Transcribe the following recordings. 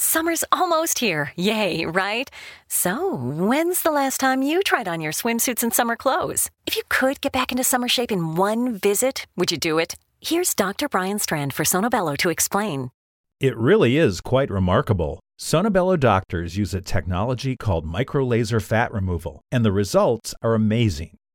Summer's almost here. Yay, right? So, when's the last time you tried on your swimsuits and summer clothes? If you could get back into summer shape in one visit, would you do it? Here's Dr. Brian Strand for Sonobello to explain. It really is quite remarkable. Sonobello doctors use a technology called microlaser fat removal, and the results are amazing.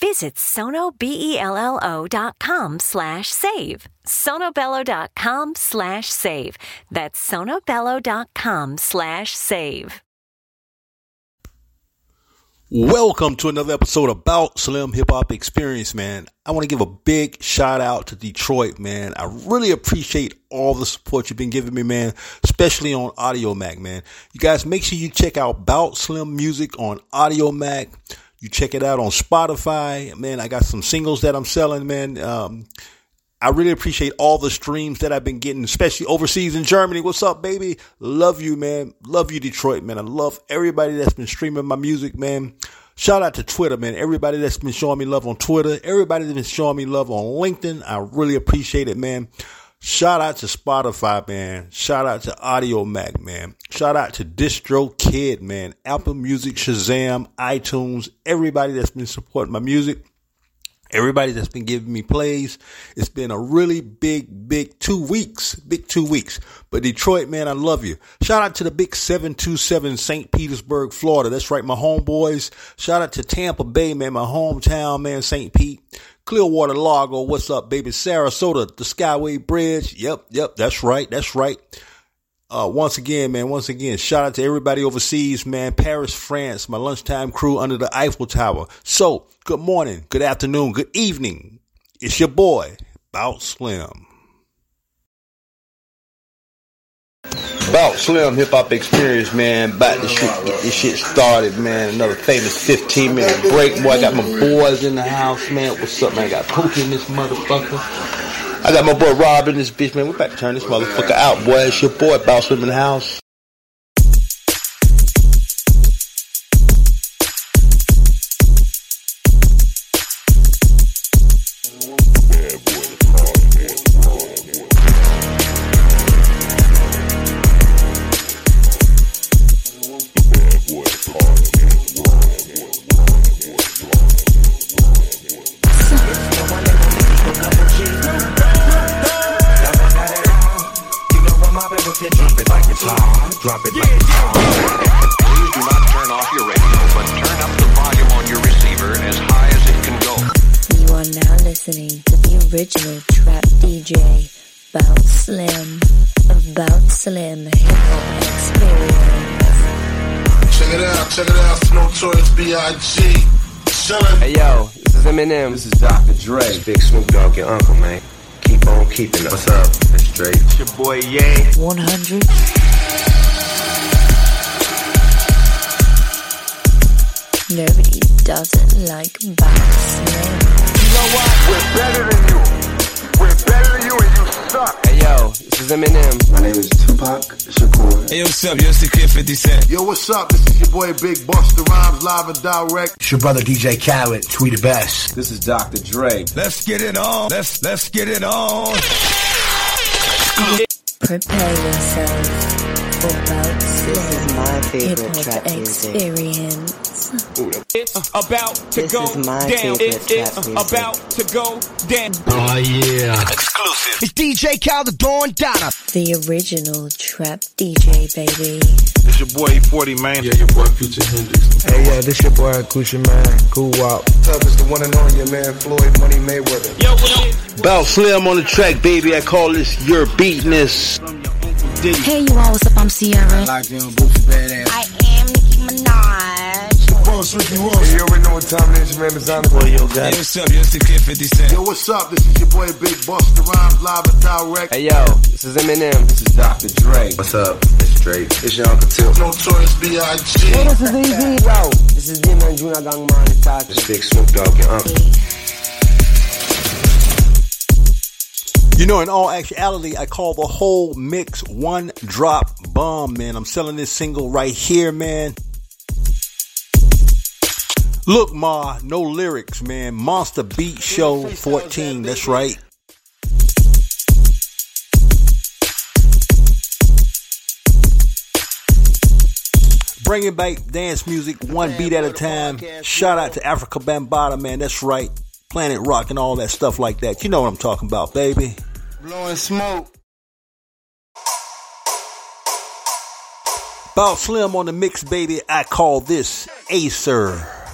Visit sonobello.com slash save. sonobello.com slash save. That's sonobello.com slash save. Welcome to another episode about Slim Hip Hop Experience, man. I want to give a big shout out to Detroit, man. I really appreciate all the support you've been giving me, man, especially on Audiomack, man. You guys make sure you check out Bout Slim Music on Audiomack. You check it out on Spotify. Man, I got some singles that I'm selling, man. Um, I really appreciate all the streams that I've been getting, especially overseas in Germany. What's up, baby? Love you, man. Love you, Detroit, man. I love everybody that's been streaming my music, man. Shout out to Twitter, man. Everybody that's been showing me love on Twitter. Everybody that's been showing me love on LinkedIn. I really appreciate it, man. Shout out to Spotify, man. Shout out to Audiomack, man. Shout out to DistroKid, man. Apple Music, Shazam, iTunes, everybody that's been supporting my music. Everybody that's been giving me plays. It's been a really big, big two weeks. Big two weeks. But Detroit, man, I love you. Shout out to the big 727 St. Petersburg, Florida. That's right, my homeboys. Shout out to Tampa Bay, man, my hometown, man, St. Pete. Clearwater Largo, what's up, baby? Sarasota, the Skyway Bridge. Yep, yep, that's right, that's right. Uh, once again, man, once again, shout out to everybody overseas, man. Paris, France, my lunchtime crew under the Eiffel Tower. So, good morning, good afternoon, good evening. It's your boy, Bout Slim. Bout Slim Hip Hop Experience, man. About to shoot, get this shit started, man. Another famous 15 minute break. Boy, I got my boys in the house, man. What's up, man? I got Pookie in this motherfucker. I got my boy Rob in this bitch, man. We're about to turn this motherfucker out, boy. It's your boy, Bout Slim in the house. Check it out, Snow it out, Notorious B.I.G. Chillin'. Hey yo, this is Eminem. This is Dr. Dre. Big Snoop Dogg, your uncle, man. Keep on keeping up. What's up? It's Dre. It's your boy Ye. 100. Nobody doesn't like Bout Slim. You know what? We're better than you. We're better than you and you suck. Hey yo, this is Eminem. My name is Tupac Shakur. Hey, what's up? Yo, it's the kid 50 Cent. Yo, what's up? This is your boy Big Busta Rhymes live and direct. It's your brother DJ Khaled, tweet the best. This is Dr. Dre. Let's get it on. Let's let's get it on. Prepare yourself for Bout Slim my Hip favorite Hop trap music. Experience. It's about to This go is my down. favorite It is trap music. about to go down. Oh yeah. Exclusive. It's DJ Khaled, the Dawn Donna. The original trap DJ, baby. It's your boy 40 man. Yeah, your boy Future Hendrix. Hey, yeah, this your boy Cushion Man. Cool Wop. What's up? It's the one and only your man Floyd Money Mayweather. Yo, what up? Bout Slim on the track, baby. I call this your beatness. Hey, you all, what's up? I'm Sierra. Locked in, Boosie Badass. I am Nicki Minaj. Boss Ricky Ross. You already know what what time it is, man. It's on the boy, yo, guys. Hey, what's up? Yo, it's the kid 50 Cent. Yo, what's up? This is your boy Big Busta Rhymes live and direct. Hey yo, this is Eminem. This is Dr. Dre. What's up? It's Drake. It's your Uncle Tip. Notorious B.I.G. Hey, this is Easy. Yo, this is Demon Junior Gang Man talking. This Big Snoop Dogg, your uncle. You know, in all actuality, I call the whole mix one drop bomb, man. I'm selling this single right here, man. Look, Ma, no lyrics, man. Monster Beat Show 14, that's right. Bringing back dance music one beat at a time. Shout out to Afrika Bambaataa, man. That's right. Planet Rock and all that stuff like that. You know what I'm talking about, baby. Blowing smoke. Bout Slim on the mix, baby. I call this Acer.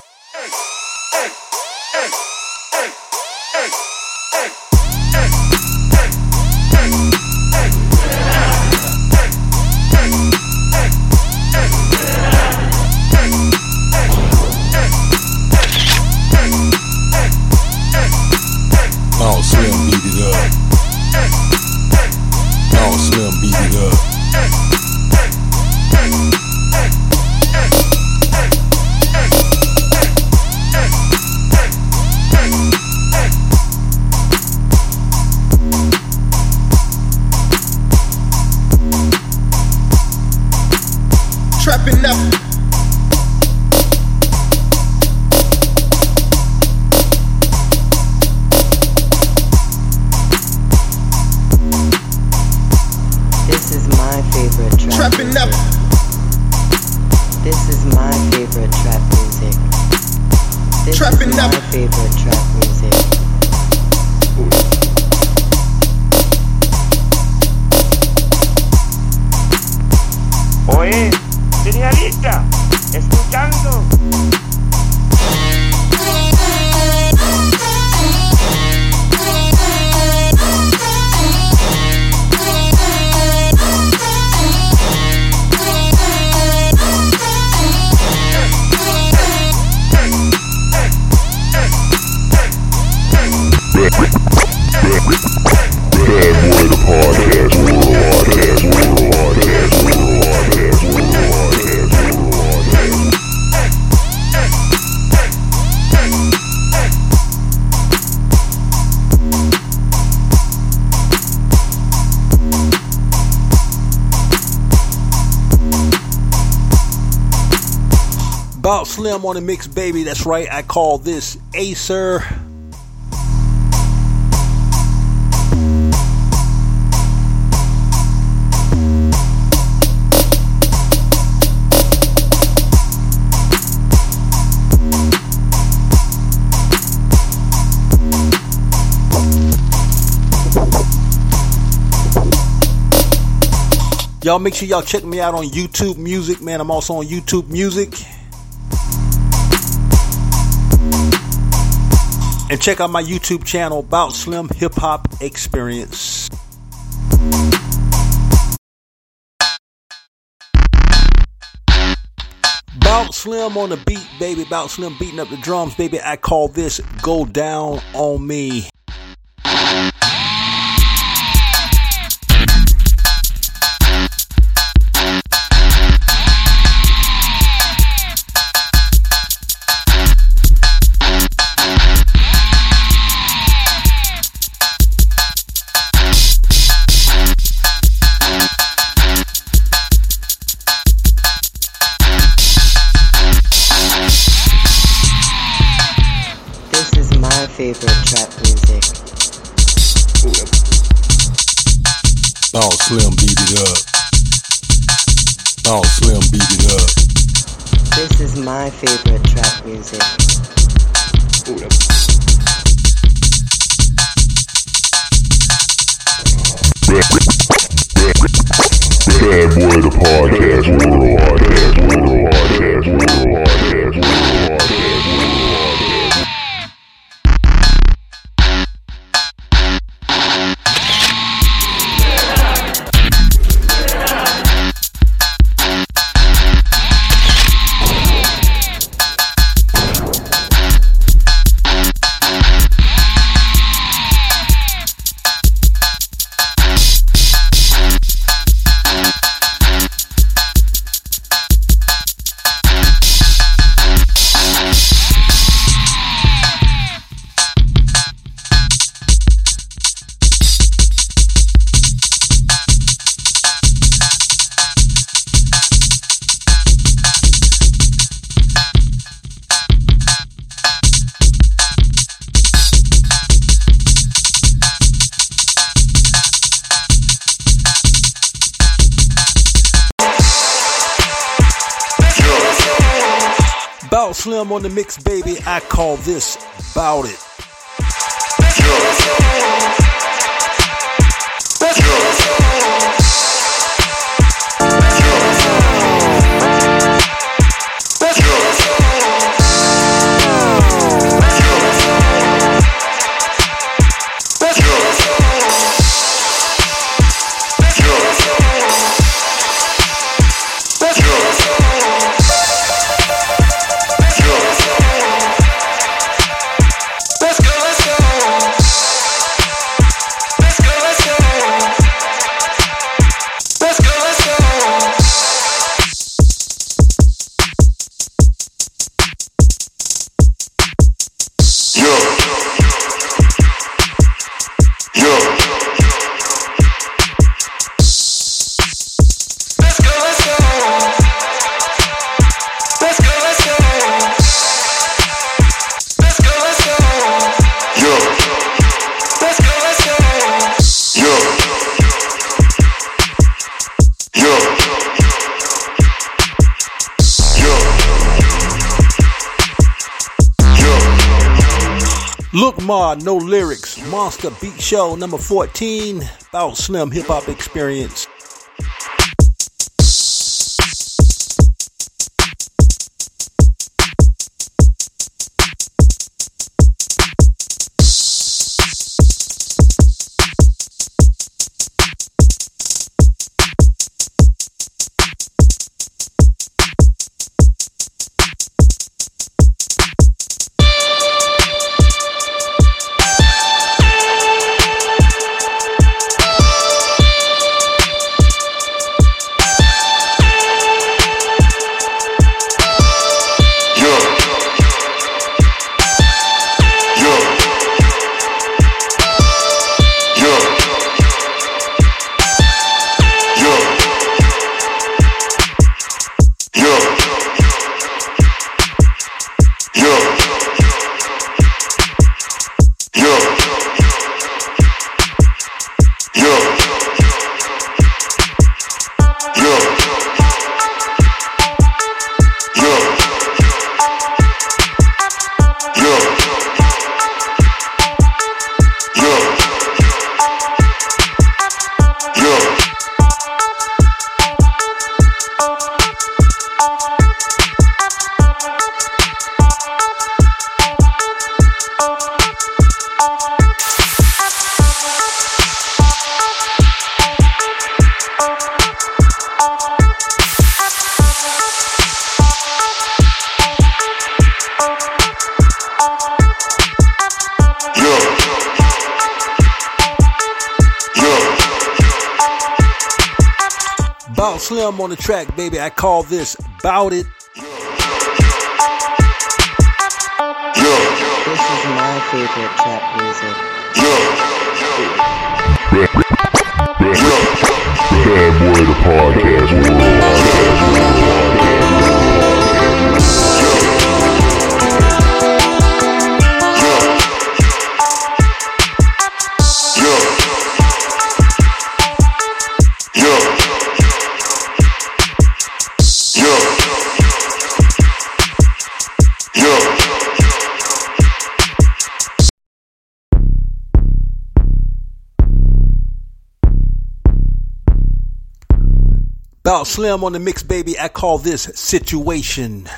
Slim on the mix, baby. That's right. I call this Acer. Y'all make sure y'all check me out on YouTube Music, man. I'm also on YouTube Music. And check out my YouTube channel, About Slim Hip Hop Experience. Bout Slim on the beat, baby. Bout Slim beating up the drums, baby. I call this Go Down on Me. Oh, Slim beat it up. Oh, Slim beat it up. This is my favorite trap music. Bad Boy the Podcast World. Podcast World. Podcast World. On the mix, baby. I call this Bout It. Look Ma, no lyrics. Monster Beat Show number 14. Bout Slim Hip Hop Experience. Slim on the track, baby. I call this Bout It. This is my favorite trap music. Bad Boy the Podcast Bout Slim on the mix, baby. I call this Situation.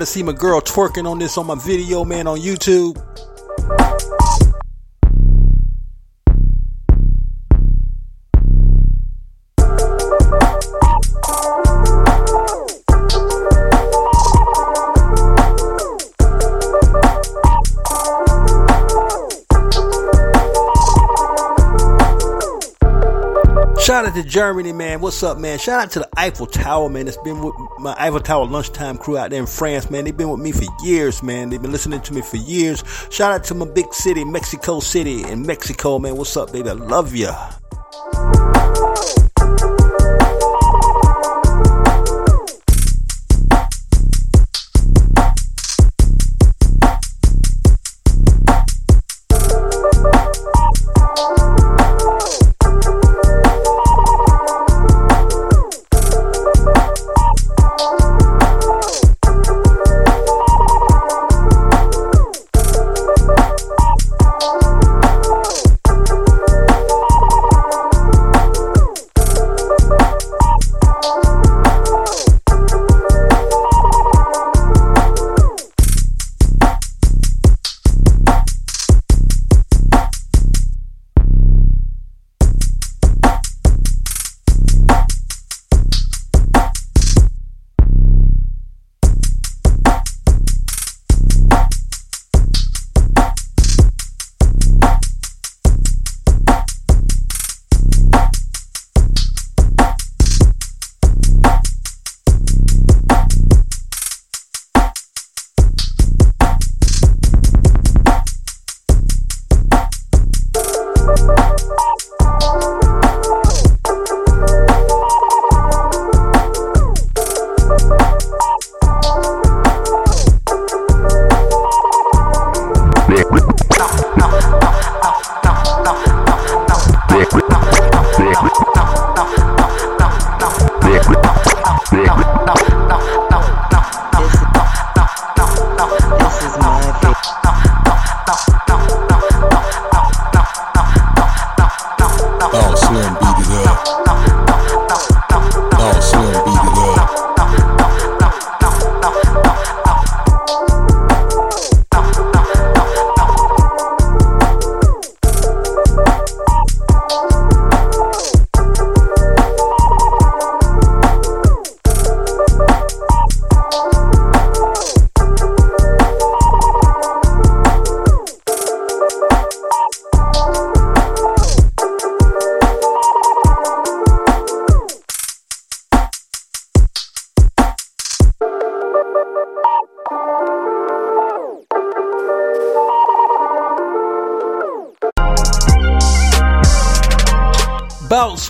Got to see my girl twerking on this on my video, man, on YouTube. Shout out to Germany, man. What's up, man? Shout out to the Eiffel Tower, man. It's been with my Eiffel Tower lunchtime crew out there in France, man. They've been with me for years, man. They've been listening to me for years. Shout out to my big city, Mexico City in Mexico, man. What's up, baby? I love ya.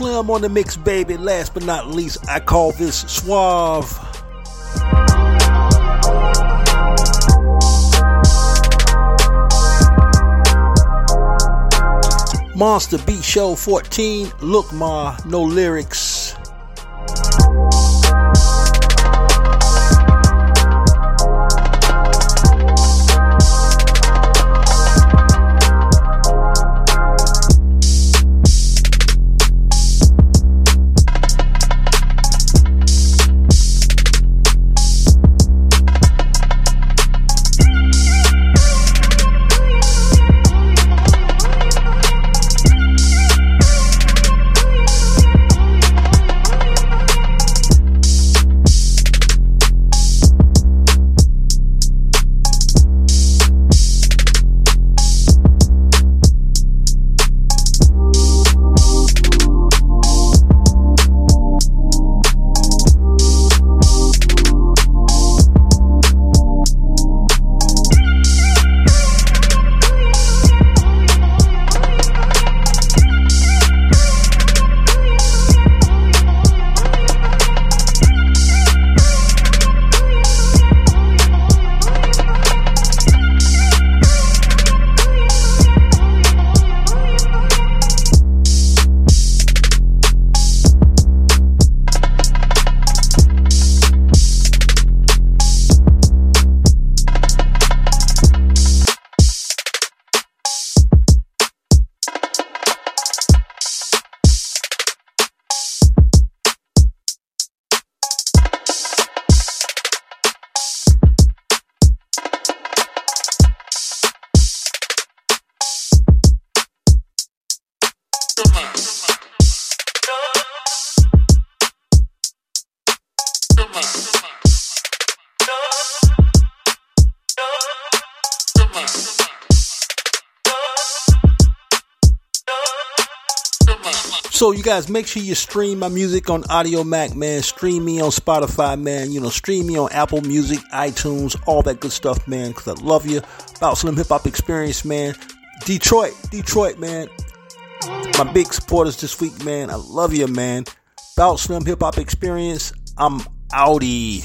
Slim on the mix, baby. Last but not least, I call this suave. Monster Beat Show 14. Look, Ma, no lyrics. So you guys make sure you stream my music on Audiomack, man. Stream me on Spotify, man. You know, stream me on Apple Music, iTunes, all that good stuff, man. Cause I love you. About Slim Hip Hop Experience, man. Detroit, Detroit, man. My big supporters this week, man. I love you, man. About Slim Hip Hop Experience. I'm outie.